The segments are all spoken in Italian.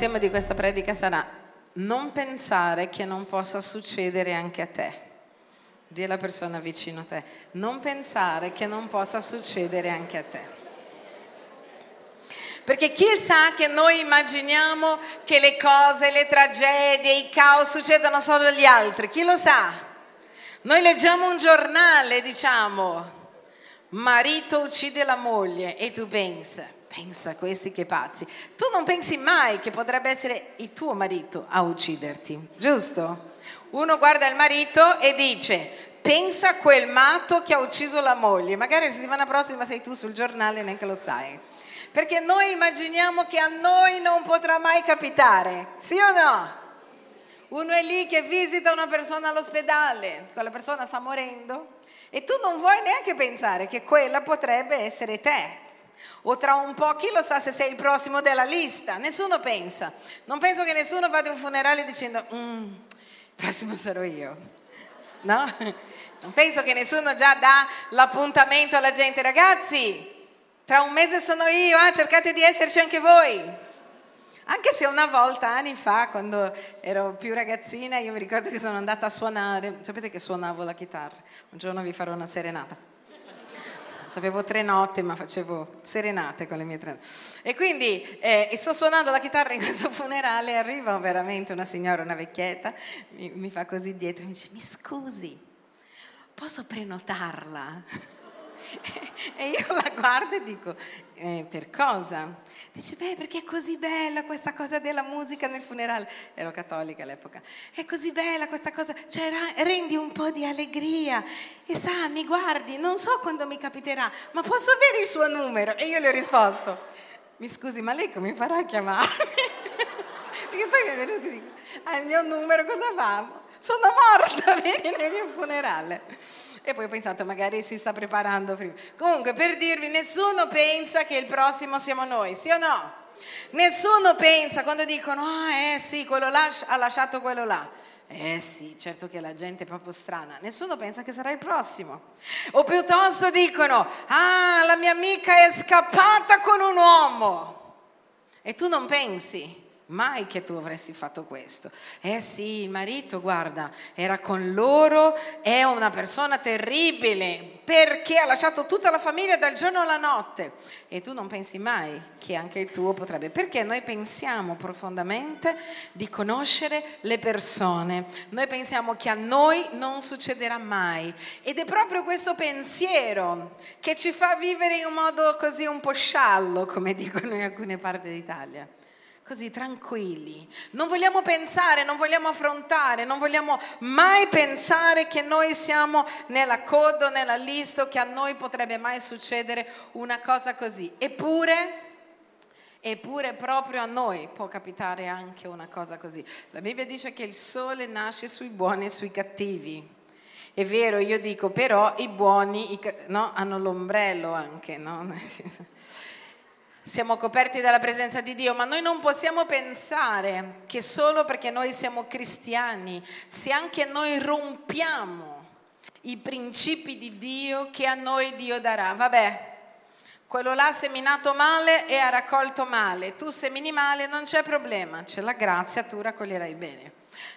tema di questa predica sarà non pensare che non possa succedere anche a te. Dì alla persona vicino a te, non pensare che non possa succedere anche a te. Perché chi sa che noi immaginiamo che le cose, le tragedie, i caos succedano solo agli altri? Chi lo sa? Noi leggiamo un giornale, diciamo, marito uccide la moglie e tu pensi, pensa a questi che pazzi. Tu non pensi mai che potrebbe essere il tuo marito a ucciderti, giusto? Uno guarda il marito e dice, pensa a quel matto che ha ucciso la moglie. Magari la settimana prossima sei tu sul giornale e neanche lo sai. Perché noi immaginiamo che a noi non potrà mai capitare, sì o no? Uno è lì che visita una persona all'ospedale, quella persona sta morendo e tu non vuoi neanche pensare che quella potrebbe essere te. O tra un po' chi lo sa se sei il prossimo della lista? Nessuno pensa. Non penso che nessuno vada a un funerale dicendo, mm, il prossimo sarò io. No? Non penso che nessuno già dà l'appuntamento alla gente. Ragazzi, tra un mese sono io, ah, cercate di esserci anche voi. Anche se una volta, anni fa, quando ero più ragazzina, io mi ricordo che sono andata a suonare, sapete che suonavo la chitarra, un giorno vi farò una serenata. Sapevo tre note, ma facevo serenate con le mie tre note. E quindi eh, sto suonando la chitarra in questo funerale, arriva veramente una signora, una vecchietta, mi, mi fa così dietro, mi dice, mi scusi, posso prenotarla? e io la guardo e dico, eh, per cosa? Dice, beh, perché è così bella questa cosa della musica nel funerale. Ero cattolica all'epoca. È così bella questa cosa, cioè rendi un po' di allegria. E sa, mi guardi, non so quando mi capiterà, ma posso avere il suo numero? E io le ho risposto, mi scusi, ma lei come farà a chiamarmi? perché poi mi è venuto e dico, ha il mio numero, cosa fa? Sono morta, vieni nel mio funerale. E poi ho pensato, magari si sta preparando prima. Comunque, per dirvi, nessuno pensa che il prossimo siamo noi, sì o no? Nessuno pensa quando dicono, ah, eh sì, quello là ha lasciato quello là. Eh sì, certo che la gente è proprio strana. Nessuno pensa che sarà il prossimo. O piuttosto dicono, ah, la mia amica è scappata con un uomo. E tu non pensi Mai che tu avresti fatto questo. Eh sì, il marito, guarda, era con loro, è una persona terribile perché ha lasciato tutta la famiglia dal giorno alla notte. E tu non pensi mai che anche il tuo potrebbe. Perché noi pensiamo profondamente di conoscere le persone. Noi pensiamo che a noi non succederà mai. Ed è proprio questo pensiero che ci fa vivere in un modo così un po' sciallo, come dicono in alcune parti d'Italia così tranquilli. Non vogliamo pensare, non vogliamo affrontare, non vogliamo mai pensare che noi siamo nella coda, nella lista, che a noi potrebbe mai succedere una cosa così. Eppure... Eppure proprio a noi può capitare anche una cosa così. La Bibbia dice che il sole nasce sui buoni e sui cattivi. È vero, io dico, però i buoni i, no, hanno l'ombrello anche, no? siamo coperti dalla presenza di Dio, ma noi non possiamo pensare che solo perché noi siamo cristiani, se anche noi rompiamo i principi di Dio che a noi Dio darà, vabbè, quello là ha seminato male e ha raccolto male, tu semini male, non c'è problema, c'è la grazia, tu raccoglierai bene.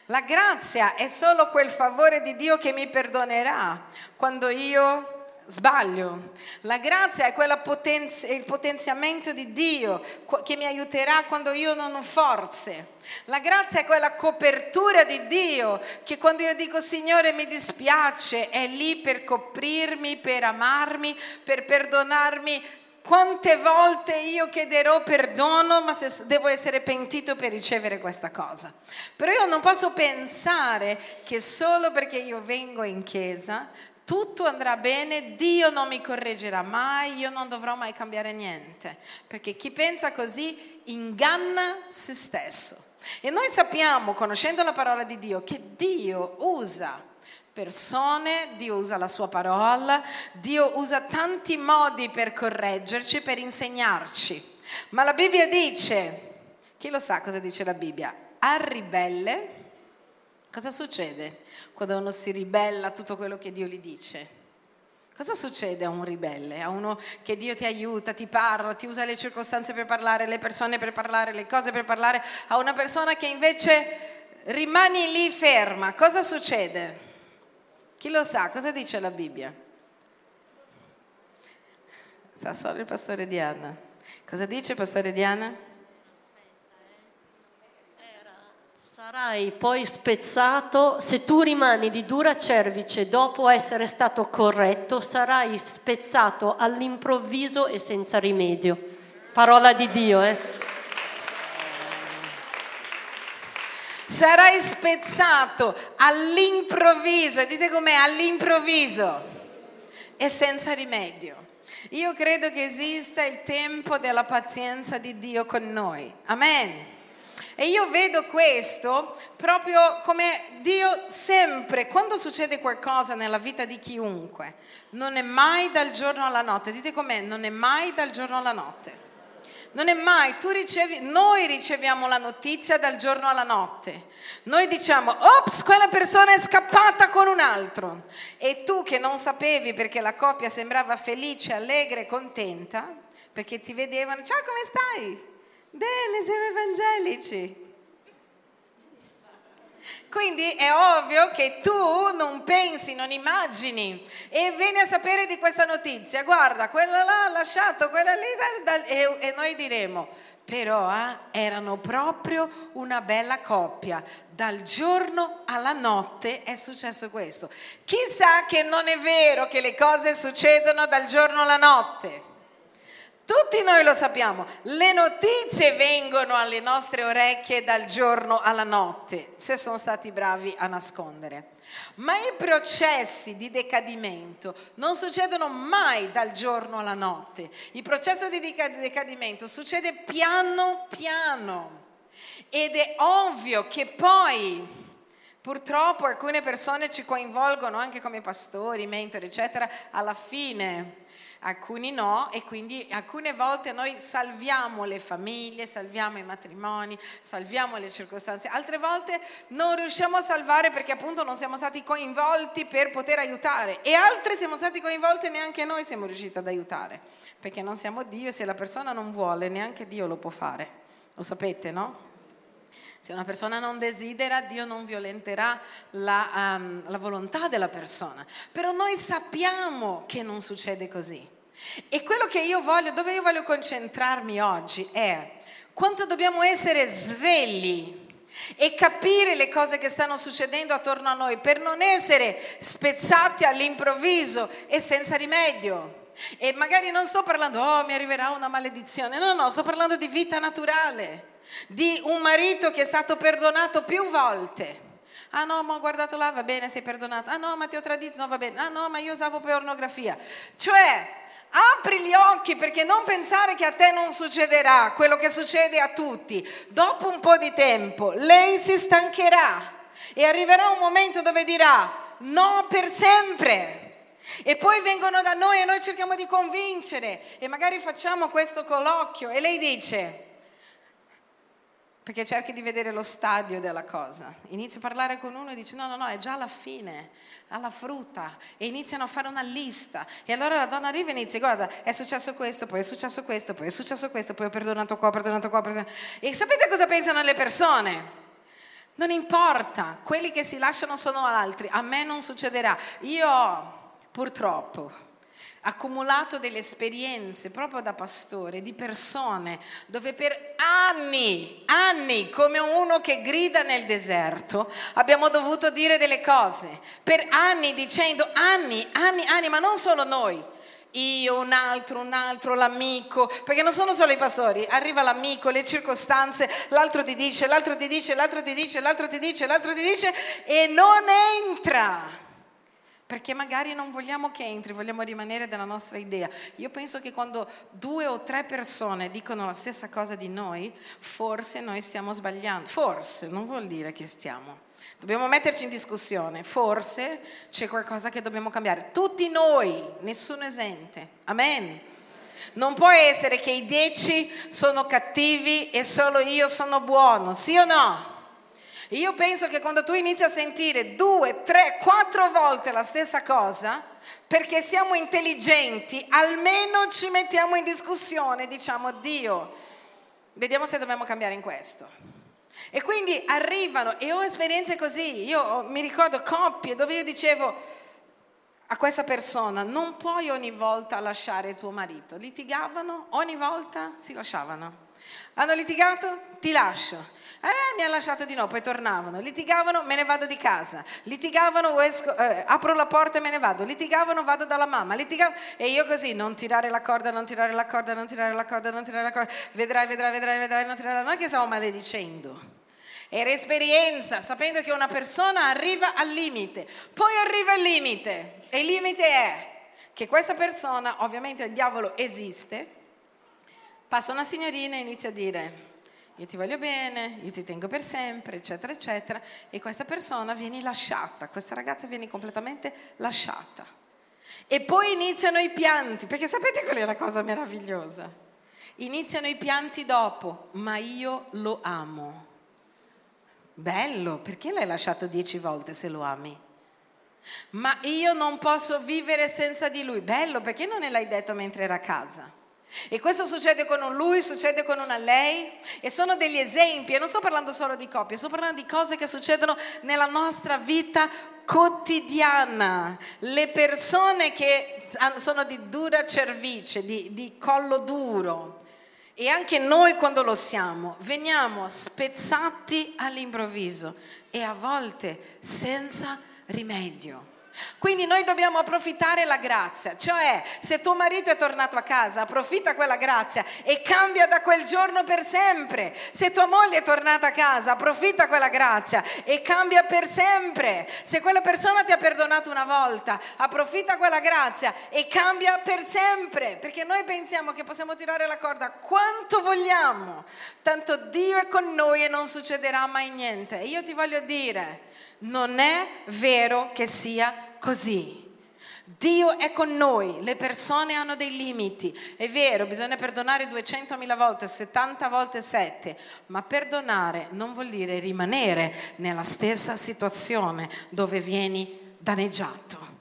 La grazia è solo quel favore di Dio che mi perdonerà quando io Sbaglio. La grazia è potenzi- il potenziamento di Dio che mi aiuterà quando io non ho forze. La grazia è quella copertura di Dio che quando io dico Signore mi dispiace è lì per coprirmi, per amarmi, per perdonarmi. Quante volte io chiederò perdono, ma devo essere pentito per ricevere questa cosa. Però io non posso pensare che solo perché io vengo in chiesa tutto andrà bene, Dio non mi correggerà mai, io non dovrò mai cambiare niente, perché chi pensa così inganna se stesso. E noi sappiamo, conoscendo la parola di Dio, che Dio usa persone, Dio usa la sua parola, Dio usa tanti modi per correggerci, per insegnarci. Ma la Bibbia dice, chi lo sa cosa dice la Bibbia? Al ribelle, cosa succede? Quando uno si ribella a tutto quello che Dio gli dice. Cosa succede a un ribelle? A uno che Dio ti aiuta, ti parla, ti usa le circostanze per parlare, le persone per parlare, le cose per parlare, a una persona che invece rimani lì ferma. Cosa succede? Chi lo sa? Cosa dice la Bibbia? Sa solo il pastore Diana. Cosa dice pastore Diana? Sarai poi spezzato, se tu rimani di dura cervice dopo essere stato corretto, sarai spezzato all'improvviso e senza rimedio. Parola di Dio, eh? Sarai spezzato all'improvviso, dite com'è, all'improvviso e senza rimedio. Io credo che esista il tempo della pazienza di Dio con noi. Amen. E io vedo questo proprio come Dio sempre, quando succede qualcosa nella vita di chiunque, non è mai dal giorno alla notte. Dite com'è, non è mai dal giorno alla notte. Non è mai, ricevi, noi riceviamo la notizia dal giorno alla notte. Noi diciamo, ops, quella persona è scappata con un altro. E tu che non sapevi perché la coppia sembrava felice, allegra e contenta, perché ti vedevano, ciao come stai? Bene, siamo evangelici. Quindi è ovvio che tu non pensi, non immagini e vieni a sapere di questa notizia. Guarda, quella là ha lasciato, quella lì, e, e, noi diremo, però eh, erano proprio una bella coppia. Dal giorno alla notte è successo questo. Chissà che non è vero che le cose succedono dal giorno alla notte. Tutti noi lo sappiamo, le notizie vengono alle nostre orecchie dal giorno alla notte, se sono stati bravi a nascondere. Ma i processi di decadimento non succedono mai dal giorno alla notte. Il processo di decadimento succede piano piano ed è ovvio che poi Purtroppo alcune persone ci coinvolgono anche come pastori, mentori, eccetera, alla fine alcuni no e quindi alcune volte noi salviamo le famiglie, salviamo i matrimoni, salviamo le circostanze, altre volte non riusciamo a salvare perché appunto non siamo stati coinvolti per poter aiutare e altre siamo stati coinvolti e neanche noi siamo riusciti ad aiutare perché non siamo Dio e se la persona non vuole neanche Dio lo può fare, lo sapete no? Se una persona non desidera, Dio non violenterà la, um, la, volontà della persona. Però noi sappiamo che non succede così. E quello che io voglio, dove io voglio concentrarmi oggi è quanto dobbiamo essere svegli e capire le cose che stanno succedendo attorno a noi per non essere spezzati all'improvviso e senza rimedio. E magari non sto parlando, oh mi arriverà una maledizione, no, no, sto parlando di vita naturale di un marito che è stato perdonato più volte. Ah no, ma ho guardato là, va bene, sei perdonato. Ah no, ma ti ho tradito, no, va bene. Ah no, ma io usavo pornografia. Cioè, apri gli occhi perché non pensare che a te non succederà quello che succede a tutti. Dopo un po' di tempo lei si stancherà e arriverà un momento dove dirà no per sempre. E poi vengono da noi e noi cerchiamo di convincere e magari facciamo questo colloquio e lei dice perché cerchi di vedere lo stadio della cosa. Inizia a parlare con uno e dice no, no, no, è già alla fine, alla frutta. E iniziano a fare una lista. E allora la donna arriva e inizia, guarda, è successo questo, poi è successo questo, poi è successo questo, poi ho perdonato qua, ho perdonato qua. Perdonato... E sapete cosa pensano le persone? Non importa, quelli che si lasciano sono altri, a me non succederà. Io, purtroppo, accumulato delle esperienze proprio da pastore, di persone, dove per anni, anni, come uno che grida nel deserto, abbiamo dovuto dire delle cose, per anni dicendo anni, anni, anni, ma non solo noi. Io, un altro, un altro, l'amico, perché non sono solo i pastori, arriva l'amico, le circostanze, l'altro ti dice, l'altro ti dice, l'altro ti dice, l'altro ti dice, l'altro ti dice e non entra perché magari non vogliamo che entri, vogliamo rimanere della nostra idea. Io penso che quando due o tre persone dicono la stessa cosa di noi, forse noi stiamo sbagliando. Forse, non vuol dire che stiamo. Dobbiamo metterci in discussione, forse c'è qualcosa che dobbiamo cambiare. Tutti noi, nessuno esente. Amen. Non può essere che i dieci sono cattivi e solo io sono buono, sì o no? Io penso che quando tu inizi a sentire due, tre, quattro volte la stessa cosa, perché siamo intelligenti, almeno ci mettiamo in discussione, diciamo Dio, vediamo se dobbiamo cambiare in questo. E quindi arrivano, e ho esperienze così, io mi ricordo coppie dove io dicevo a questa persona, non puoi ogni volta lasciare tuo marito. Litigavano, ogni volta si lasciavano. Hanno litigato? Ti lascio. Eh, mi ha lasciato di no, poi tornavano. Litigavano, me ne vado di casa. Litigavano, esco, eh, apro la porta e me ne vado. Litigavano, vado dalla mamma. Litigavano, e io così, non tirare la corda, non tirare la corda, non tirare la corda, non tirare la corda. Vedrai, vedrai, vedrai, vedrai, non tirare la corda. Non è che stavo maledicendo. Era esperienza, sapendo che una persona arriva al limite. Poi arriva il limite. E il limite è che questa persona, ovviamente il diavolo esiste, passa una signorina e inizia a dire io ti voglio bene, io ti tengo per sempre, eccetera, eccetera, e questa persona viene lasciata, questa ragazza viene completamente lasciata. E poi iniziano i pianti, perché sapete qual è la cosa meravigliosa? Iniziano i pianti dopo, ma io lo amo. Bello, perché l'hai lasciato dieci volte se lo ami? Ma io non posso vivere senza di lui. Bello, perché non ne l'hai detto mentre era a casa? E questo succede con un lui, succede con una lei e sono degli esempi e non sto parlando solo di coppie, sto parlando di cose che succedono nella nostra vita quotidiana. Le persone che sono di dura cervice, di, di collo duro e anche noi quando lo siamo, veniamo spezzati all'improvviso e a volte senza rimedio. Quindi noi dobbiamo approfittare la grazia, cioè se tuo marito è tornato a casa, approfitta quella grazia e cambia da quel giorno per sempre. Se tua moglie è tornata a casa, approfitta quella grazia e cambia per sempre. Se quella persona ti ha perdonato una volta, approfitta quella grazia e cambia per sempre, perché noi pensiamo che possiamo tirare la corda quanto vogliamo, tanto Dio è con noi e non succederà mai niente. Io ti voglio dire, non è vero che sia così. Dio è con noi, le persone hanno dei limiti. È vero, bisogna perdonare 200.000 volte, 70 volte 7, ma perdonare non vuol dire rimanere nella stessa situazione dove vieni danneggiato.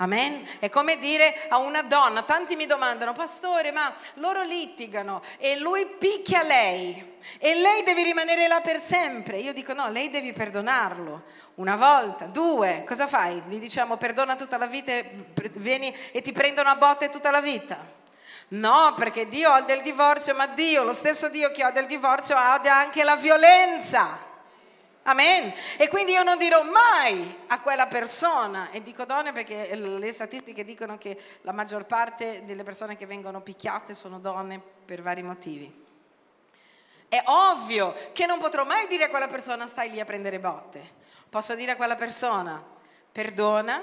Amen? È come dire a una donna, tanti mi domandano, pastore, ma loro litigano e lui picchia lei e lei deve rimanere là per sempre. Io dico no, lei devi perdonarlo. Una volta, due, cosa fai? Gli diciamo perdona tutta la vita e vieni e ti prendono a botte tutta la vita. No, perché Dio ha del divorzio, ma Dio, lo stesso Dio che ha del divorzio, ha anche la violenza. Amen. E quindi io non dirò mai a quella persona, e dico donne perché le statistiche dicono che la maggior parte delle persone che vengono picchiate sono donne per vari motivi. È ovvio che non potrò mai dire a quella persona stai lì a prendere botte. Posso dire a quella persona perdona,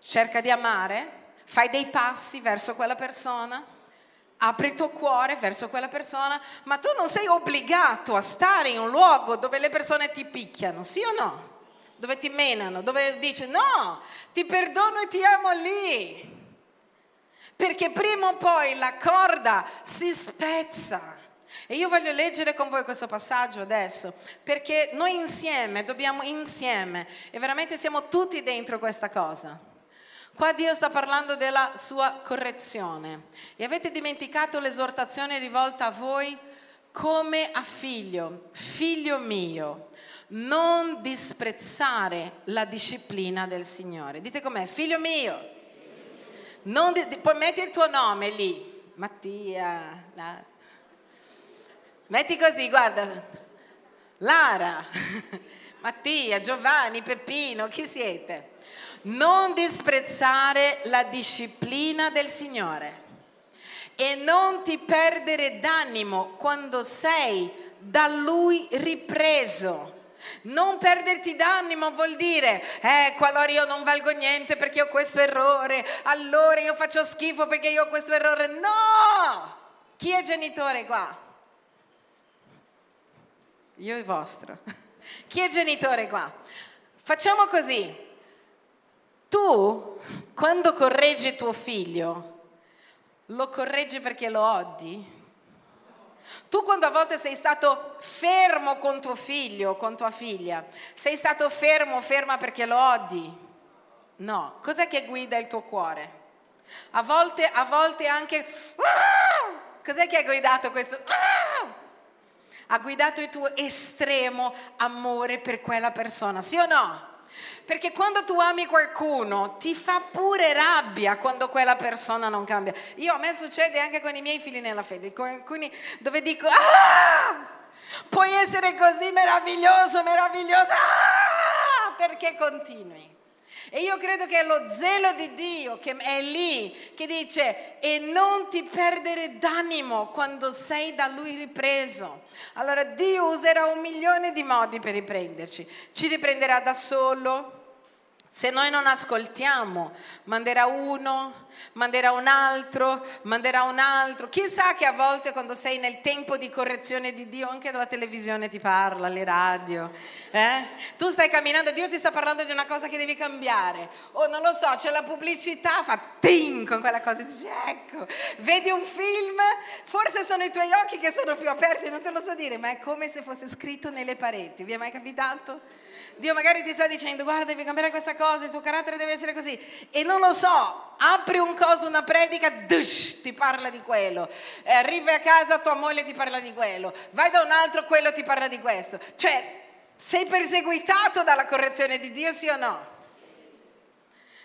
cerca di amare, fai dei passi verso quella persona, apri il tuo cuore verso quella persona, ma tu non sei obbligato a stare in un luogo dove le persone ti picchiano, sì o no? Dove ti menano, dove dici no, ti perdono e ti amo lì. Perché prima o poi la corda si spezza. E io voglio leggere con voi questo passaggio adesso, perché noi insieme, dobbiamo insieme, e veramente siamo tutti dentro questa cosa. Qua Dio sta parlando della sua correzione. E avete dimenticato l'esortazione rivolta a voi come a figlio, figlio mio, non disprezzare la disciplina del Signore. Dite com'è, figlio mio. Non di, puoi mettere il tuo nome lì, Mattia. La... Metti così, guarda, Lara, Mattia, Giovanni, Peppino, chi siete? Non disprezzare la disciplina del Signore e non ti perdere d'animo quando sei da Lui ripreso. Non perderti d'animo vuol dire, ecco allora io non valgo niente perché ho questo errore, allora io faccio schifo perché io ho questo errore. No! Chi è genitore qua? Io il vostro. Chi è genitore qua? Facciamo così, tu, quando correggi tuo figlio, lo correggi perché lo odi? Tu quando a volte sei stato fermo con tuo figlio con tua figlia, sei stato fermo ferma perché lo odi? No, cos'è che guida il tuo cuore? A volte, a volte anche... Ah! Cos'è che ha guidato questo? Ah! Ha guidato il tuo estremo amore per quella persona, sì o no? Perché quando tu ami qualcuno ti fa pure rabbia quando quella persona non cambia. Io a me succede anche con i miei figli nella fede, con alcuni dove dico, ah, puoi essere così meraviglioso, meravigliosa, ah, perché continui. E io credo che è lo zelo di Dio che è lì, che dice, e non ti perdere d'animo quando sei da Lui ripreso. Allora Dio userà un milione di modi per riprenderci. Ci riprenderà da solo, se noi non ascoltiamo, manderà uno, manderà un altro, manderà un altro. Chissà che a volte quando sei nel tempo di correzione di Dio, anche la televisione ti parla, le radio. Eh? Tu stai camminando, Dio ti sta parlando di una cosa che devi cambiare. O non lo so, c'è la pubblicità, fa ting con quella cosa dici ecco, vedi un film, forse sono i tuoi occhi che sono più aperti, non te lo so dire, ma è come se fosse scritto nelle pareti. Vi è mai capitato? Dio magari ti sta dicendo guarda devi cambiare questa cosa, il tuo carattere deve essere così e non lo so, apri un coso, una predica, dush, ti parla di quello, eh, arrivi a casa tua moglie ti parla di quello, vai da un altro, quello ti parla di questo, cioè sei perseguitato dalla correzione di Dio sì o no?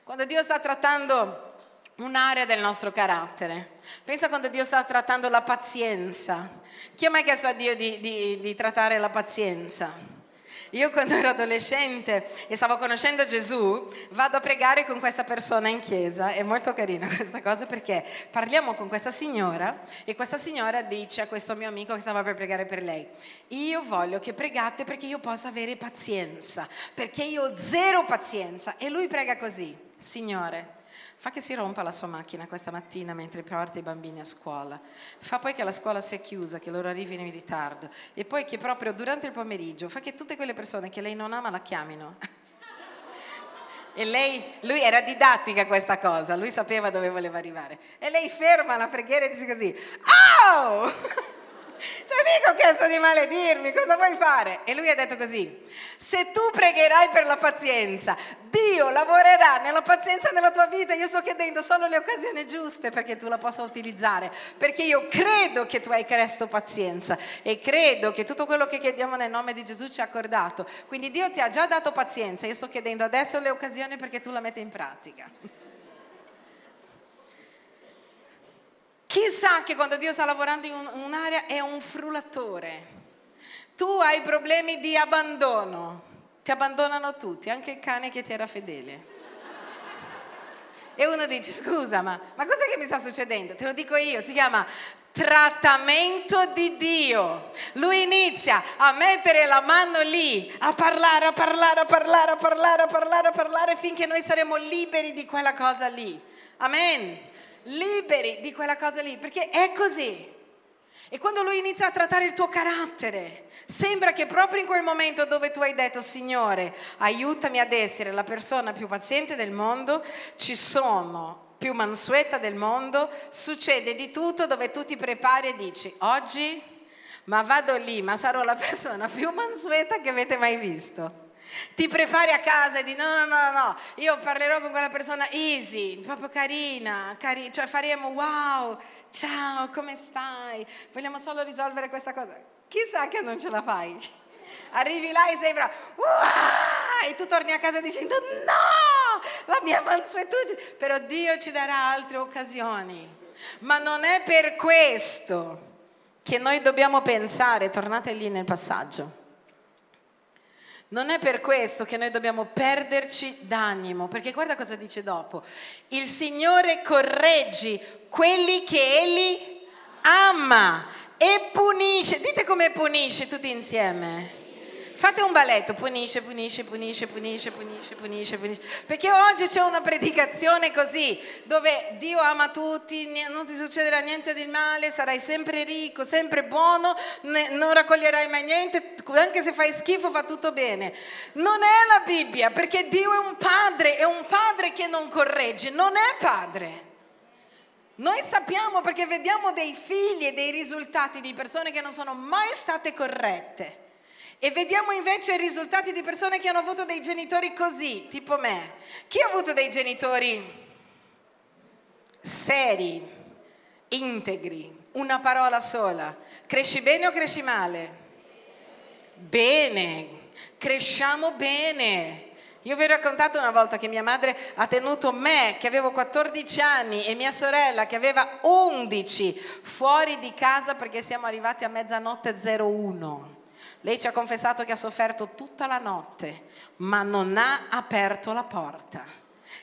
Quando Dio sta trattando un'area del nostro carattere. Pensa quando Dio sta trattando la pazienza. Chi ha mai chiesto a Dio di, di, di trattare la pazienza? Io quando ero adolescente e stavo conoscendo Gesù, vado a pregare con questa persona in chiesa, è molto carina questa cosa perché parliamo con questa signora e questa signora dice a questo mio amico che stava per pregare per lei, io voglio che pregate perché io possa avere pazienza, perché io ho zero pazienza. E lui prega così, Signore, Fa che si rompa la sua macchina questa mattina mentre porta i bambini a scuola. Fa poi che la scuola sia chiusa, che loro arrivino in ritardo. E poi che proprio durante il pomeriggio fa che tutte quelle persone che lei non ama la chiamino. E lei, lui era didattica questa cosa, lui sapeva dove voleva arrivare. E lei ferma la preghiera e dice così, oh! Cioè mica ho chiesto di maledirmi, cosa vuoi fare? E lui ha detto così, se tu pregherai per la pazienza, Dio lavorerà nella pazienza nella tua vita, io sto chiedendo solo le occasioni giuste perché tu la possa utilizzare, perché io credo che tu hai chiesto pazienza e credo che tutto quello che chiediamo nel nome di Gesù ci ha accordato. Quindi Dio ti ha già dato pazienza, io sto chiedendo adesso le occasioni perché tu la metti in pratica. Chissà che quando Dio sta lavorando in un'area è un frullatore. Tu hai problemi di abbandono, ti abbandonano tutti, anche il cane che ti era fedele. E uno dice, scusa, ma, ma cos'è che mi sta succedendo? Te lo dico io, si chiama trattamento di Dio. Lui inizia a mettere la mano lì, a parlare, a parlare, a parlare, a parlare, a parlare, a parlare, finché noi saremo liberi di quella cosa lì. Amen liberi di quella cosa lì, perché è così. E quando lui inizia a trattare il tuo carattere, sembra che proprio in quel momento dove tu hai detto, Signore, aiutami ad essere la persona più paziente del mondo, ci sono più mansueta del mondo, succede di tutto dove tu ti prepari e dici, oggi, ma vado lì, ma sarò la persona più mansueta che avete mai visto. Ti prepari a casa e dici no, no, no, no, io parlerò con quella persona easy, proprio carina, cari- cioè faremo wow, ciao, come stai? Vogliamo solo risolvere questa cosa. Chissà che non ce la fai. Arrivi là e sembra wow, e tu torni a casa dicendo no, la mia mansuetudine, però Dio ci darà altre occasioni. Ma non è per questo che noi dobbiamo pensare, tornate lì nel passaggio non è per questo che noi dobbiamo perderci d'animo, perché guarda cosa dice dopo. Il Signore correggi quelli che Egli ama e punisce. Dite come punisce tutti insieme. Fate un balletto, punisce, punisce, punisce, punisce, punisce, punisce, punisce. Perché oggi c'è una predicazione così, dove Dio ama tutti, non ti succederà niente di male, sarai sempre ricco, sempre buono, non raccoglierai mai niente, anche se fai schifo fa tutto bene. Non è la Bibbia, perché Dio è un padre, è un padre che non corregge, non è padre. Noi sappiamo perché vediamo dei figli e dei risultati di persone che non sono mai state corrette. E vediamo invece i risultati di persone che hanno avuto dei genitori così, tipo me. Chi ha avuto dei genitori seri, integri, una parola sola? Cresci bene o cresci male? Bene, cresciamo bene. Io vi ho raccontato una volta che mia madre ha tenuto me, che avevo 14 anni, e mia sorella, che aveva 11, fuori di casa perché siamo arrivati a mezzanotte 01. Lei ci ha confessato che ha sofferto tutta la notte, ma non ha aperto la porta.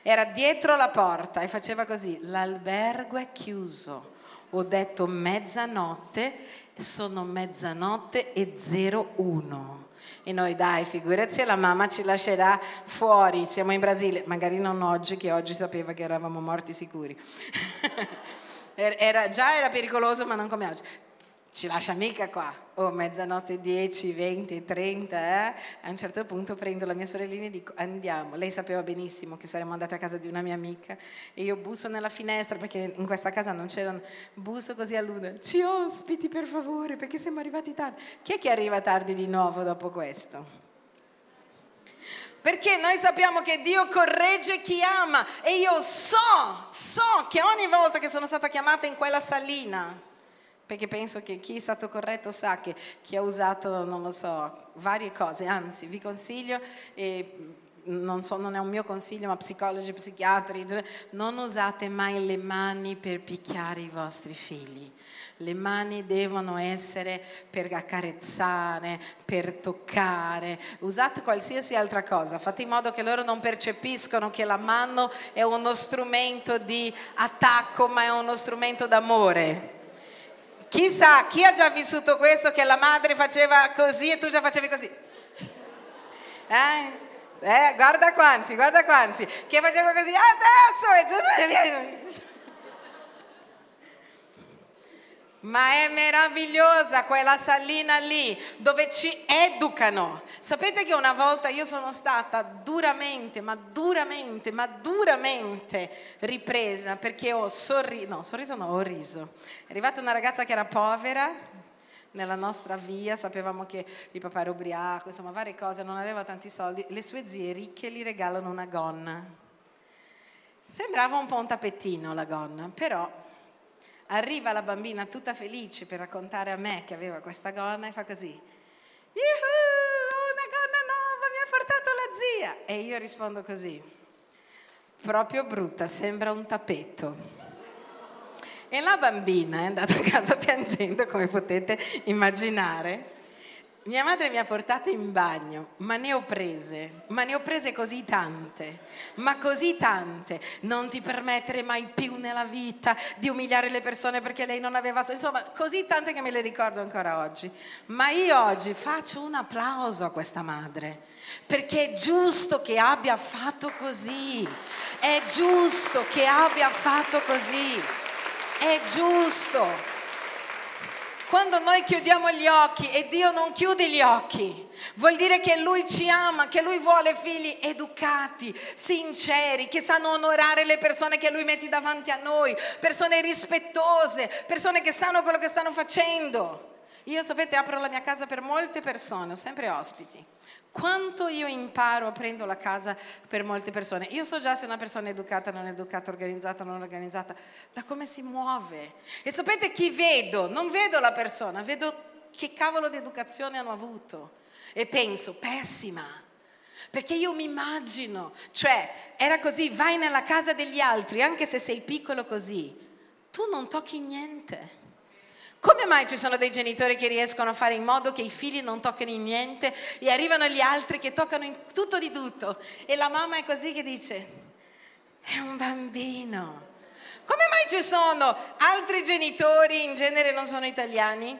Era dietro la porta e faceva così, l'albergo è chiuso. Ho detto mezzanotte, sono mezzanotte e 01. E noi dai, figurati, la mamma ci lascerà fuori, siamo in Brasile, magari non oggi, che oggi sapeva che eravamo morti sicuri. era, già era pericoloso, ma non come oggi ci lascia mica qua, oh mezzanotte 10, 20, 30, eh? a un certo punto prendo la mia sorellina e dico andiamo, lei sapeva benissimo che saremmo andate a casa di una mia amica e io busso nella finestra perché in questa casa non c'erano, busso così a Luna, ci ospiti per favore perché siamo arrivati tardi, chi è che arriva tardi di nuovo dopo questo? Perché noi sappiamo che Dio corregge chi ama e io so, so che ogni volta che sono stata chiamata in quella salina, perché penso che chi è stato corretto sa che chi ha usato, non lo so, varie cose, anzi vi consiglio, e non, so, non è un mio consiglio, ma psicologi, psichiatri, non usate mai le mani per picchiare i vostri figli. Le mani devono essere per accarezzare, per toccare, usate qualsiasi altra cosa, fate in modo che loro non percepiscono che la mano è uno strumento di attacco, ma è uno strumento d'amore. Chissà, chi ha già vissuto questo che la madre faceva così e tu già facevi così? Eh? Eh, guarda quanti, guarda quanti, che faceva così, adesso è giusto. Ma è meravigliosa quella salina lì dove ci educano. Sapete che una volta io sono stata duramente, ma duramente, ma duramente ripresa perché ho sorriso, no, sorriso no, ho riso. È arrivata una ragazza che era povera nella nostra via, sapevamo che il papà era ubriaco, insomma varie cose, non aveva tanti soldi. Le sue zie ricche gli regalano una gonna. Sembrava un po' un tapettino la gonna, però Arriva la bambina tutta felice per raccontare a me che aveva questa gonna e fa così. Yuhu, una gonna nuova, mi ha portato la zia. E io rispondo così. Proprio brutta, sembra un tappeto. E la bambina è andata a casa piangendo, come potete immaginare. Mia madre mi ha portato in bagno, ma ne ho prese, ma ne ho prese così tante, ma così tante. Non ti permettere mai più nella vita di umiliare le persone perché lei non aveva... Insomma, così tante che me le ricordo ancora oggi. Ma io oggi faccio un applauso a questa madre, perché è giusto che abbia fatto così. È giusto che abbia fatto così. È giusto. Quando noi chiudiamo gli occhi e Dio non chiude gli occhi, vuol dire che Lui ci ama, che Lui vuole figli educati, sinceri, che sanno onorare le persone che Lui mette davanti a noi, persone rispettose, persone che sanno quello che stanno facendo. Io sapete, apro la mia casa per molte persone, ho sempre ospiti. Quanto io imparo aprendo la casa per molte persone. Io so già se una persona è educata, non educata, organizzata, non organizzata, da come si muove. E sapete chi vedo? Non vedo la persona, vedo che cavolo di educazione hanno avuto. E penso, pessima. Perché io mi immagino, cioè era così, vai nella casa degli altri, anche se sei piccolo così, tu non tocchi niente. Come mai ci sono dei genitori che riescono a fare in modo che i figli non tocchino in niente e arrivano gli altri che toccano in tutto di tutto? E la mamma è così che dice, è un bambino. Come mai ci sono altri genitori, in genere non sono italiani,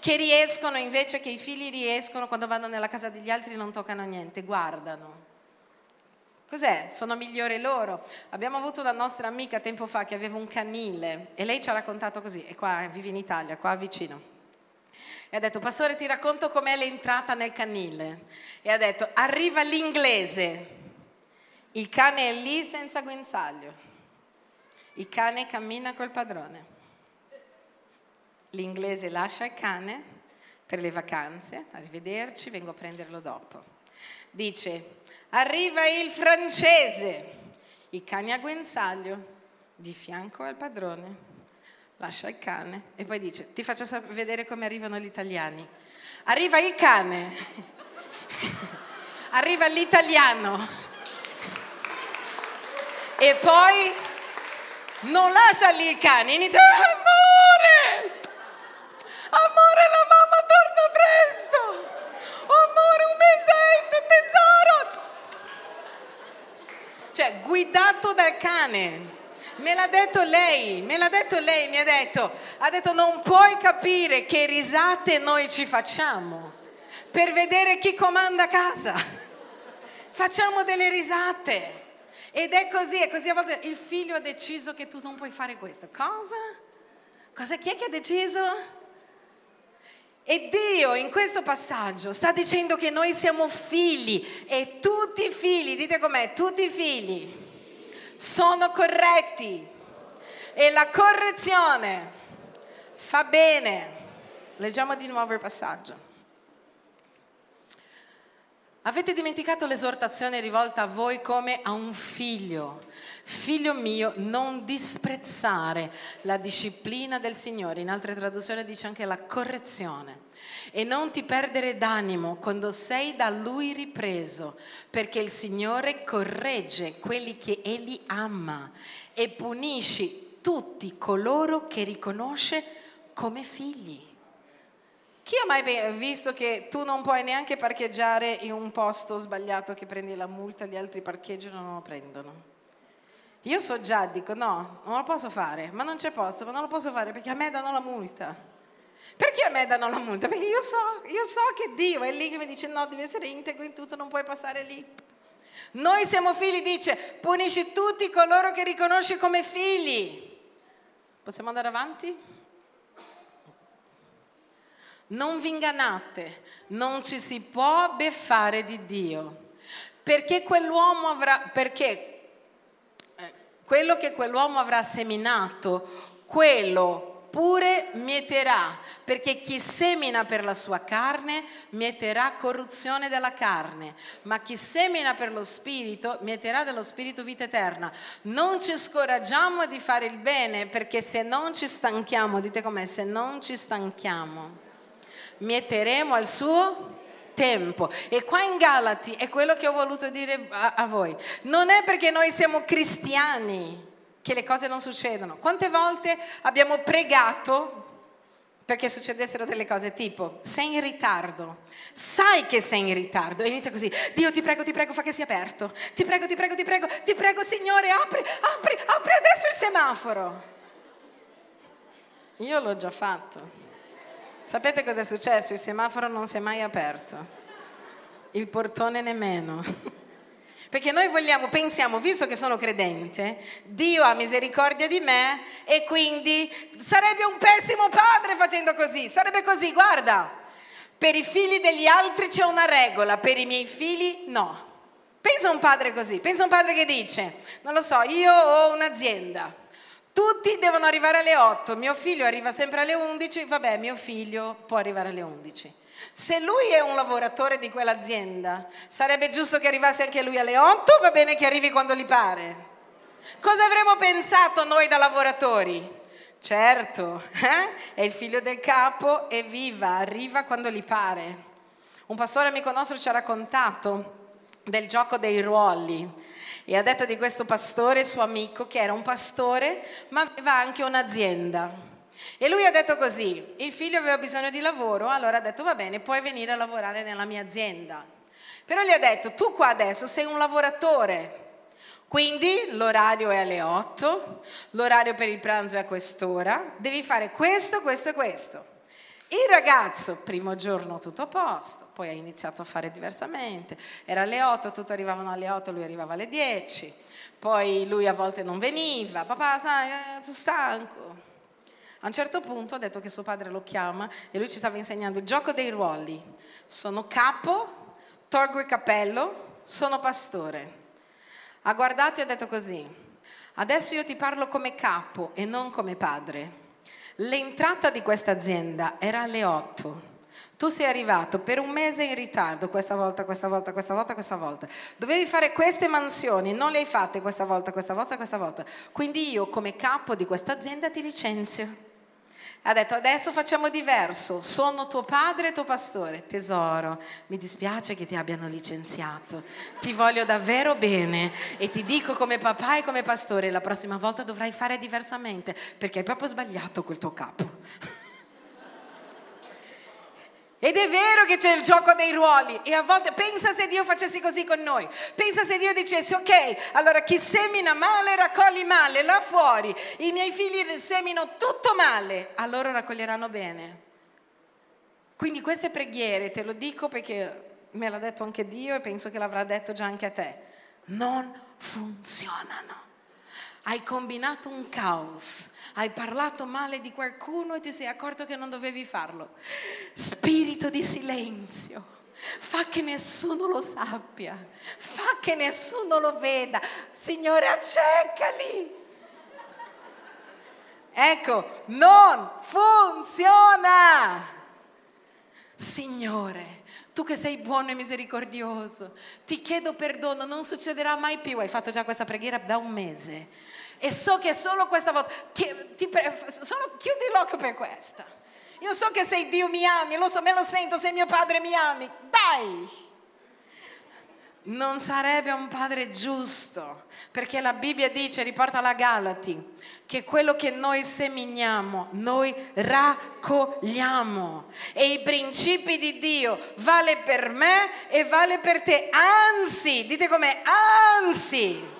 che riescono invece che i figli riescono quando vanno nella casa degli altri non toccano niente, guardano? Cos'è? Sono migliori loro. Abbiamo avuto una nostra amica tempo fa che aveva un canile e lei ci ha raccontato così, e qua vive in Italia, qua vicino. E ha detto, pastore ti racconto com'è l'entrata nel canile. E ha detto, arriva l'inglese, il cane è lì senza guinzaglio. Il cane cammina col padrone. L'inglese lascia il cane per le vacanze, arrivederci, vengo a prenderlo dopo. Dice, arriva il francese, il cane a guinzaglio, di fianco al padrone, lascia il cane e poi dice, ti faccio vedere come arrivano gli italiani. Arriva il cane, arriva l'italiano. E poi non lascia lì il cane, inizia, amore, amore la mamma guidato dal cane. Me l'ha detto lei, me l'ha detto lei, mi ha detto, ha detto non puoi capire che risate noi ci facciamo per vedere chi comanda casa. Facciamo delle risate. Ed è così, è così a volte il figlio ha deciso che tu non puoi fare questo. Cosa? Cosa chi è che ha deciso? E Dio in questo passaggio sta dicendo che noi siamo figli e tutti figli, dite com'è, tutti figli sono corretti e la correzione fa bene. Leggiamo di nuovo il passaggio. Avete dimenticato l'esortazione rivolta a voi come a un figlio. Figlio mio, non disprezzare la disciplina del Signore. In altre traduzioni dice anche la correzione. E non ti perdere d'animo quando sei da Lui ripreso, perché il Signore corregge quelli che Egli ama e punisce tutti coloro che riconosce come figli. Chi ha mai visto che tu non puoi neanche parcheggiare in un posto sbagliato che prendi la multa, gli altri parcheggiano e non lo prendono? Io so già, dico no, non lo posso fare, ma non c'è posto, ma non lo posso fare perché a me danno la multa. Perché a me danno la multa? Perché io so, io so che Dio è lì che mi dice no, devi essere integro in tutto, non puoi passare lì. Noi siamo figli, dice, punisci tutti coloro che riconosci come figli. Possiamo andare avanti? Non vi ingannate, non ci si può beffare di Dio, perché quell'uomo avrà, perché eh, quello che quell'uomo avrà seminato, quello pure mieterà, perché chi semina per la sua carne mieterà corruzione della carne, ma chi semina per lo spirito mieterà dello spirito vita eterna. Non ci scoraggiamo di fare il bene, perché se non ci stanchiamo, dite com'è, se non ci stanchiamo mieteremo al suo tempo. E qua in Galati è quello che ho voluto dire a, a voi. Non è perché noi siamo cristiani che le cose non succedono. Quante volte abbiamo pregato perché succedessero delle cose tipo sei in ritardo, sai che sei in ritardo e inizia così, Dio ti prego, ti prego, fa che sia aperto, ti prego, ti prego, ti prego, ti prego Signore, apri, apri, apri adesso il semaforo. Io l'ho già fatto. Sapete cosa è successo? Il semaforo non si è mai aperto, il portone nemmeno. Perché noi vogliamo, pensiamo, visto che sono credente, Dio ha misericordia di me e quindi sarebbe un pessimo padre facendo così, sarebbe così, guarda, per i figli degli altri c'è una regola, per i miei figli no. Pensa a un padre così, pensa a un padre che dice, non lo so, io ho un'azienda, tutti devono arrivare alle 8, mio figlio arriva sempre alle 11, vabbè, mio figlio può arrivare alle 11. Se lui è un lavoratore di quell'azienda, sarebbe giusto che arrivasse anche lui alle 8 o va bene che arrivi quando gli pare? Cosa avremmo pensato noi da lavoratori? Certo, eh? è il figlio del capo, è viva, arriva quando gli pare. Un pastore amico nostro ci ha raccontato del gioco dei ruoli e ha detto di questo pastore, suo amico, che era un pastore, ma aveva anche un'azienda. E lui ha detto così, il figlio aveva bisogno di lavoro, allora ha detto va bene, puoi venire a lavorare nella mia azienda. Però gli ha detto, tu qua adesso sei un lavoratore, quindi l'orario è alle 8, l'orario per il pranzo è a quest'ora, devi fare questo, questo e questo. Il ragazzo, primo giorno tutto a posto, poi ha iniziato a fare diversamente, era alle 8, tutti arrivavano alle 8, lui arrivava alle 10, poi lui a volte non veniva, papà sai, eh, sono stanco. A un certo punto ha detto che suo padre lo chiama e lui ci stava insegnando il gioco dei ruoli. Sono capo, tolgo il cappello, sono pastore. Ha guardato e ha detto così, Adesso io ti parlo come capo e non come padre. L'entrata di questa azienda era alle 8. Tu sei arrivato per un mese in ritardo, questa volta, questa volta, questa volta, questa volta. Dovevi fare queste mansioni, non le hai fatte questa volta, questa volta, questa volta. Quindi io come capo di questa azienda ti licenzio. Ha detto adesso facciamo diverso, sono tuo padre e tuo pastore. Tesoro, mi dispiace che ti abbiano licenziato, ti voglio davvero bene e ti dico come papà e come pastore, la prossima volta dovrai fare diversamente perché hai proprio sbagliato quel tuo capo. Ed è vero che c'è il gioco dei ruoli e a volte pensa se Dio facesse così con noi, pensa se Dio dicesse ok, allora chi semina male raccogli male, là fuori i miei figli seminano tutto male, a loro raccoglieranno bene. Quindi queste preghiere, te lo dico perché me l'ha detto anche Dio e penso che l'avrà detto già anche a te, non funzionano. Hai combinato un caos hai parlato male di qualcuno e ti sei accorto che non dovevi farlo. Spirito di silenzio. Fa che nessuno lo sappia, fa che nessuno lo veda. Signore, accecali. Ecco, non funziona. Signore, tu che sei buono e misericordioso, ti chiedo perdono, non succederà mai più. Hai fatto già questa preghiera da un mese e so che solo questa volta, che ti, solo chiudi l'occhio per questa. Io so che sei Dio mi ami, lo so, me lo sento, sei mio padre mi ami. Dai! Non sarebbe un padre giusto, perché la Bibbia dice, riporta la Galati, che quello che noi seminiamo, noi raccogliamo. E i principi di Dio vale per me e vale per te. Anzi, dite come anzi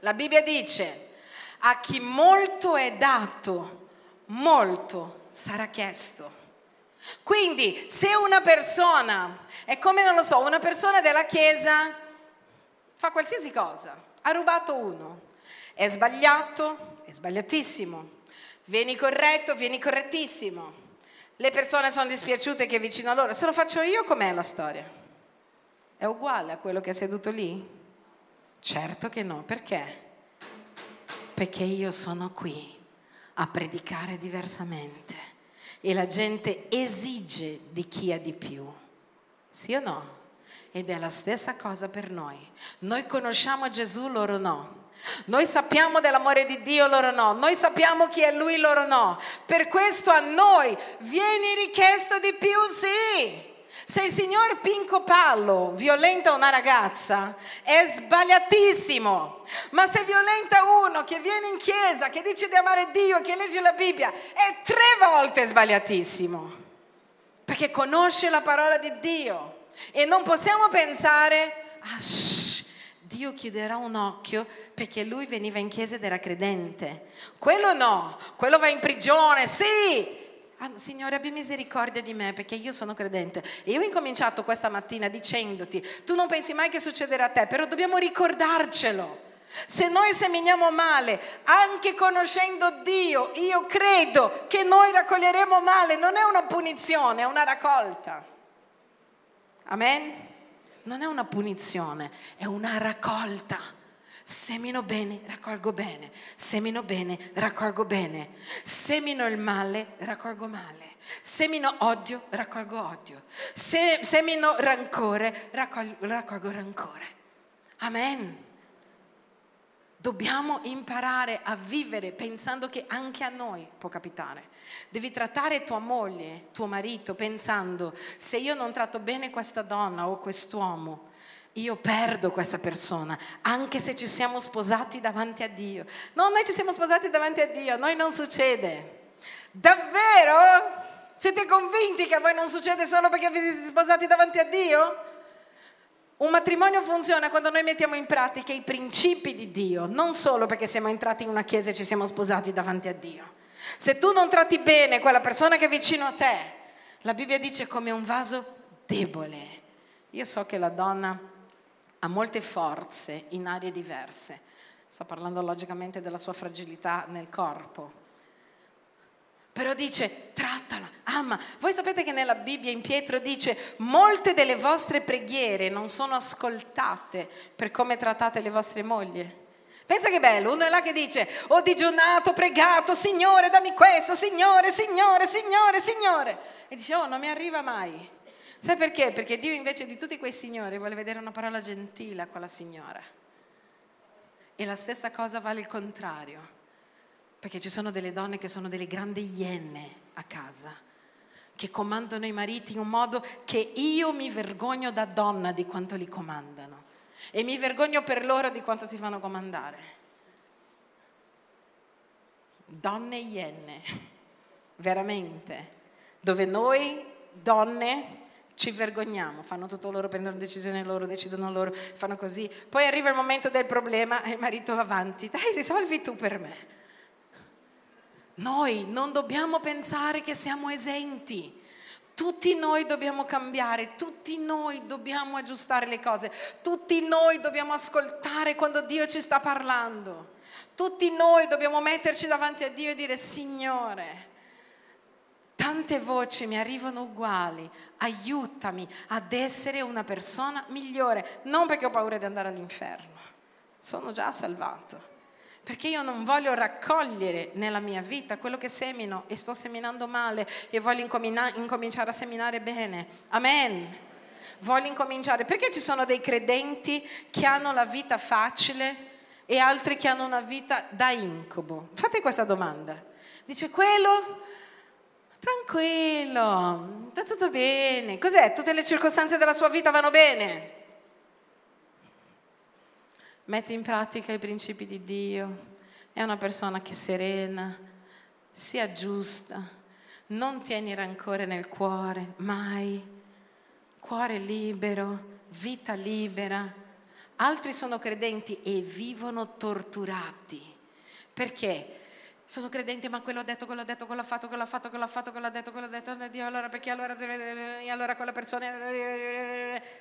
la Bibbia dice, a chi molto è dato, molto sarà chiesto. Quindi se una persona, è come non lo so, una persona della Chiesa fa qualsiasi cosa, ha rubato uno, è sbagliato, è sbagliatissimo, vieni corretto, vieni correttissimo, le persone sono dispiaciute che è vicino a loro, se lo faccio io com'è la storia? È uguale a quello che è seduto lì? Certo che no, perché? Perché io sono qui a predicare diversamente e la gente esige di chi ha di più. Sì o no? Ed è la stessa cosa per noi. Noi conosciamo Gesù, loro no. Noi sappiamo dell'amore di Dio, loro no. Noi sappiamo chi è Lui, loro no. Per questo a noi viene richiesto di più, sì. Se il signor Pinco Pallo violenta una ragazza è sbagliatissimo, ma se violenta uno che viene in chiesa, che dice di amare Dio, che legge la Bibbia, è tre volte sbagliatissimo, perché conosce la parola di Dio. E non possiamo pensare, ah, shh, Dio chiuderà un occhio perché lui veniva in chiesa ed era credente. Quello no, quello va in prigione, sì, Ah, Signore, abbi misericordia di me perché io sono credente. E io ho incominciato questa mattina dicendoti, tu non pensi mai che succederà a te, però dobbiamo ricordarcelo. Se noi seminiamo male, anche conoscendo Dio, io credo che noi raccoglieremo male. Non è una punizione, è una raccolta. Amen? Non è una punizione, è una raccolta. Semino bene, raccolgo bene. Semino bene, raccolgo bene. Semino il male, raccolgo male. Semino odio, raccolgo odio. Se, semino rancore, raccolgo, raccolgo rancore. Amen. Dobbiamo imparare a vivere pensando che anche a noi può capitare. Devi trattare tua moglie, tuo marito, pensando se io non tratto bene questa donna o quest'uomo, io perdo questa persona, anche se ci siamo sposati davanti a Dio. No, noi ci siamo sposati davanti a Dio, a noi non succede. Davvero? Siete convinti che a voi non succede solo perché vi siete sposati davanti a Dio? Un matrimonio funziona quando noi mettiamo in pratica i principi di Dio, non solo perché siamo entrati in una chiesa e ci siamo sposati davanti a Dio. Se tu non tratti bene quella persona che è vicino a te, la Bibbia dice come un vaso debole. Io so che la donna ha molte forze in aree diverse. Sta parlando logicamente della sua fragilità nel corpo. Però dice, trattala, ama. Voi sapete che nella Bibbia in Pietro dice, molte delle vostre preghiere non sono ascoltate per come trattate le vostre mogli. Pensa che bello, uno è là che dice, ho digiunato, pregato, Signore dammi questo, Signore, Signore, Signore, Signore. E dice, oh non mi arriva mai. Sai perché? Perché Dio invece di tutti quei signori vuole vedere una parola gentile a quella signora. E la stessa cosa vale il contrario. Perché ci sono delle donne che sono delle grandi iene a casa, che comandano i mariti in un modo che io mi vergogno da donna di quanto li comandano. E mi vergogno per loro di quanto si fanno comandare. Donne iene, veramente, dove noi donne ci vergogniamo, fanno tutto loro, prendono decisioni loro, decidono loro, fanno così. Poi arriva il momento del problema e il marito va avanti, dai risolvi tu per me. Noi non dobbiamo pensare che siamo esenti. Tutti noi dobbiamo cambiare, tutti noi dobbiamo aggiustare le cose, tutti noi dobbiamo ascoltare quando Dio ci sta parlando, tutti noi dobbiamo metterci davanti a Dio e dire Signore, tante voci mi arrivano uguali, aiutami ad essere una persona migliore, non perché ho paura di andare all'inferno, sono già salvato, perché io non voglio raccogliere nella mia vita quello che semino e sto seminando male e voglio incomina- incominciare a seminare bene. Amen. Voglio incominciare, perché ci sono dei credenti che hanno la vita facile e altri che hanno una vita da incubo? Fate questa domanda. Dice quello Tranquillo, sta tutto bene. Cos'è? Tutte le circostanze della sua vita vanno bene. Mette in pratica i principi di Dio. È una persona che è serena, si aggiusta, non tieni rancore nel cuore, mai. Cuore libero, vita libera. Altri sono credenti e vivono torturati. Perché? Sono credente, ma quello ha detto, quello ha detto, quello ha fatto, quello ha fatto, quello ha fatto, quello ha detto, quello ha detto, Dio, allora perché allora, e allora quella persona...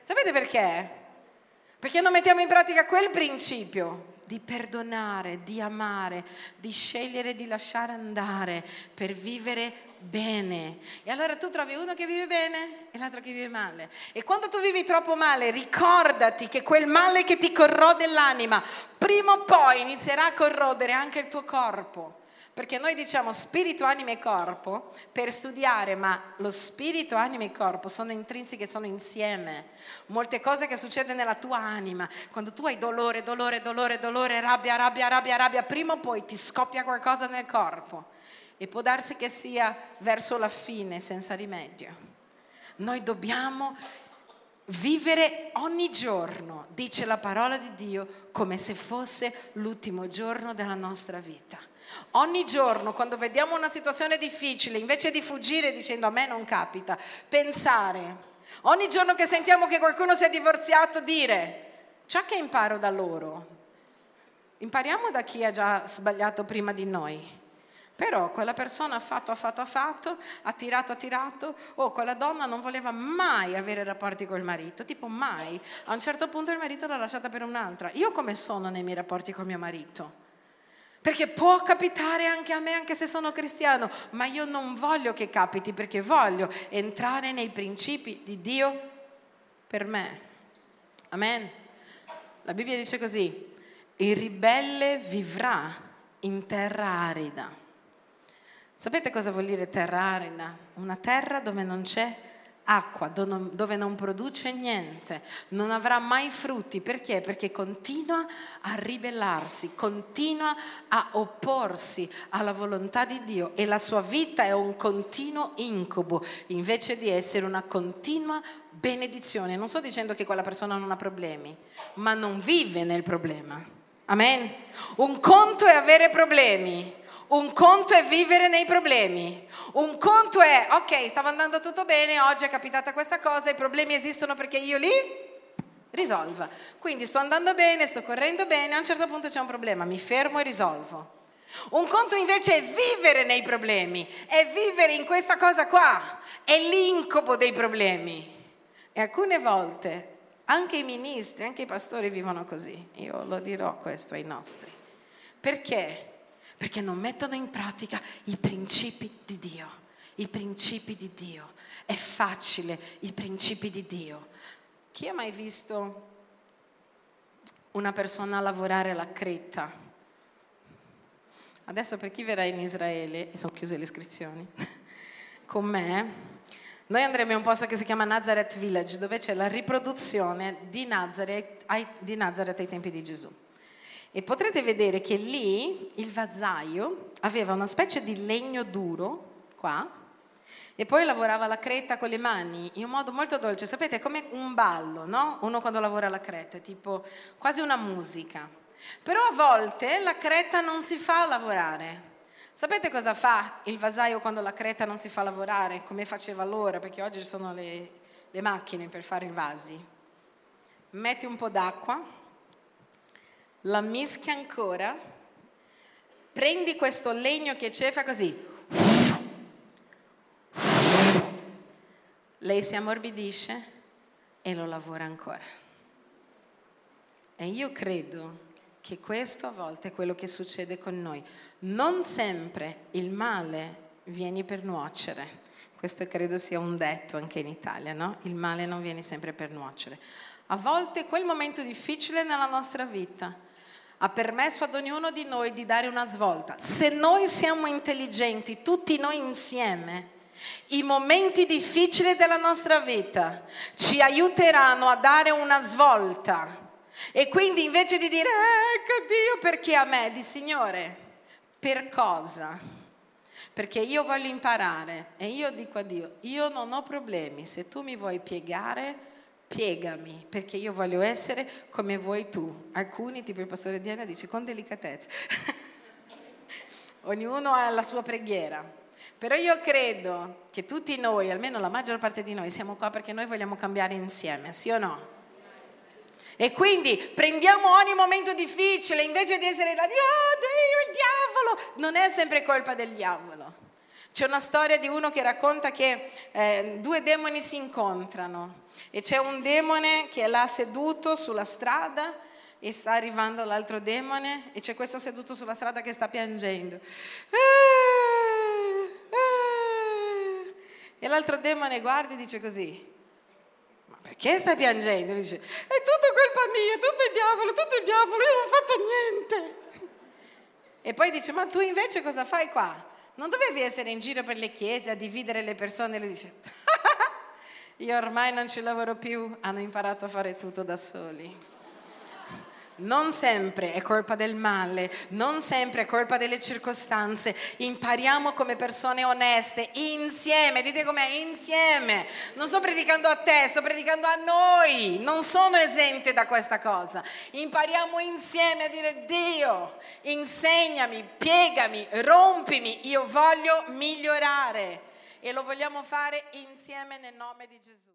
Sapete perché? Perché non mettiamo in pratica quel principio di perdonare, di amare, di scegliere di lasciare andare per vivere bene. E allora tu trovi uno che vive bene e l'altro che vive male. E quando tu vivi troppo male, ricordati che quel male che ti corrode l'anima, prima o poi inizierà a corrodere anche il tuo corpo. Perché noi diciamo spirito, anima e corpo per studiare, ma lo spirito, anima e corpo sono intrinseche, sono insieme. Molte cose che succedono nella tua anima, quando tu hai dolore, dolore, dolore, dolore, rabbia, rabbia, rabbia, rabbia, prima o poi ti scoppia qualcosa nel corpo. E può darsi che sia verso la fine, senza rimedio. Noi dobbiamo vivere ogni giorno, dice la parola di Dio, come se fosse l'ultimo giorno della nostra vita. Ogni giorno, quando vediamo una situazione difficile, invece di fuggire dicendo a me non capita, pensare. Ogni giorno che sentiamo che qualcuno si è divorziato, dire, ciò che imparo da loro, impariamo da chi ha già sbagliato prima di noi. Però quella persona ha fatto, ha fatto, ha fatto, ha tirato, ha tirato, o oh, quella donna non voleva mai avere rapporti col marito, tipo mai. A un certo punto il marito l'ha lasciata per un'altra. Io come sono nei miei rapporti con mio marito? Perché può capitare anche a me, anche se sono cristiano, ma io non voglio che capiti perché voglio entrare nei principi di Dio per me. Amen. La Bibbia dice così, il ribelle vivrà in terra arida. Sapete cosa vuol dire terra arida? Una terra dove non c'è acqua dove non produce niente, non avrà mai frutti. Perché? Perché continua a ribellarsi, continua a opporsi alla volontà di Dio e la sua vita è un continuo incubo invece di essere una continua benedizione. Non sto dicendo che quella persona non ha problemi, ma non vive nel problema. Amen. Un conto è avere problemi, un conto è vivere nei problemi. Un conto è, ok, stava andando tutto bene, oggi è capitata questa cosa, i problemi esistono perché io li risolva. Quindi sto andando bene, sto correndo bene, a un certo punto c'è un problema, mi fermo e risolvo. Un conto invece è vivere nei problemi, è vivere in questa cosa qua, è l'incubo dei problemi. E alcune volte anche i ministri, anche i pastori vivono così. Io lo dirò questo ai nostri. Perché? Perché non mettono in pratica i principi di Dio. I principi di Dio. È facile, i principi di Dio. Chi ha mai visto una persona lavorare alla creta. Adesso per chi verrà in Israele, e sono chiuse le iscrizioni, con me, noi andremo in un posto che si chiama Nazareth Village, dove c'è la riproduzione di Nazareth di Nazareth ai tempi di Gesù. E potrete vedere che lì il vasaio aveva una specie di legno duro, qua, e poi lavorava la creta con le mani in un modo molto dolce. Sapete, è come un ballo, no? Uno quando lavora la creta, è tipo quasi una musica. Però a volte la creta non si fa lavorare. Sapete cosa fa il vasaio quando la creta non si fa lavorare, come faceva allora, perché oggi ci sono le, le macchine per fare i vasi? Metti un po' d'acqua, la mischia ancora, prendi questo legno che c'è, fa così. Lei si ammorbidisce e lo lavora ancora. E io credo che questo a volte è quello che succede con noi. Non sempre il male viene per nuocere. Questo credo sia un detto anche in Italia, no? Il male non viene sempre per nuocere. A volte quel momento difficile nella nostra vita ha permesso ad ognuno di noi di dare una svolta. Se noi siamo intelligenti, tutti noi insieme, i momenti difficili della nostra vita ci aiuteranno a dare una svolta e quindi invece di dire, ecco Dio, perché a me? Di Signore, per cosa? Perché io voglio imparare e io dico a Dio, io non ho problemi, se tu mi vuoi piegare, piegami, perché io voglio essere come vuoi tu. Alcuni, tipo il pastore Diana, dice con delicatezza. Ognuno ha la sua preghiera. Però io credo che tutti noi, almeno la maggior parte di noi, siamo qua perché noi vogliamo cambiare insieme, sì o no? E quindi prendiamo ogni momento difficile, invece di essere là, oh Dio, il diavolo, non è sempre colpa del diavolo. C'è una storia di uno che racconta che eh, due demoni si incontrano e c'è un demone che è là seduto sulla strada e sta arrivando l'altro demone e c'è questo seduto sulla strada che sta piangendo. Ah, ah. E l'altro demone guarda e dice così, perché stai piangendo? E dice, è tutto colpa mia, tutto il diavolo, tutto il diavolo, io non ho fatto niente. E poi dice, ma tu invece cosa fai qua? Non dovevi essere in giro per le chiese a dividere le persone? E lui dice, io ormai non ci lavoro più, hanno imparato a fare tutto da soli. Non sempre è colpa del male, non sempre è colpa delle circostanze. Impariamo come persone oneste, insieme, dite com'è, insieme. Non sto predicando a te, sto predicando a noi. Non sono esente da questa cosa. Impariamo insieme a dire Dio, insegnami, piegami, rompimi, io voglio migliorare. E lo vogliamo fare insieme nel nome di Gesù.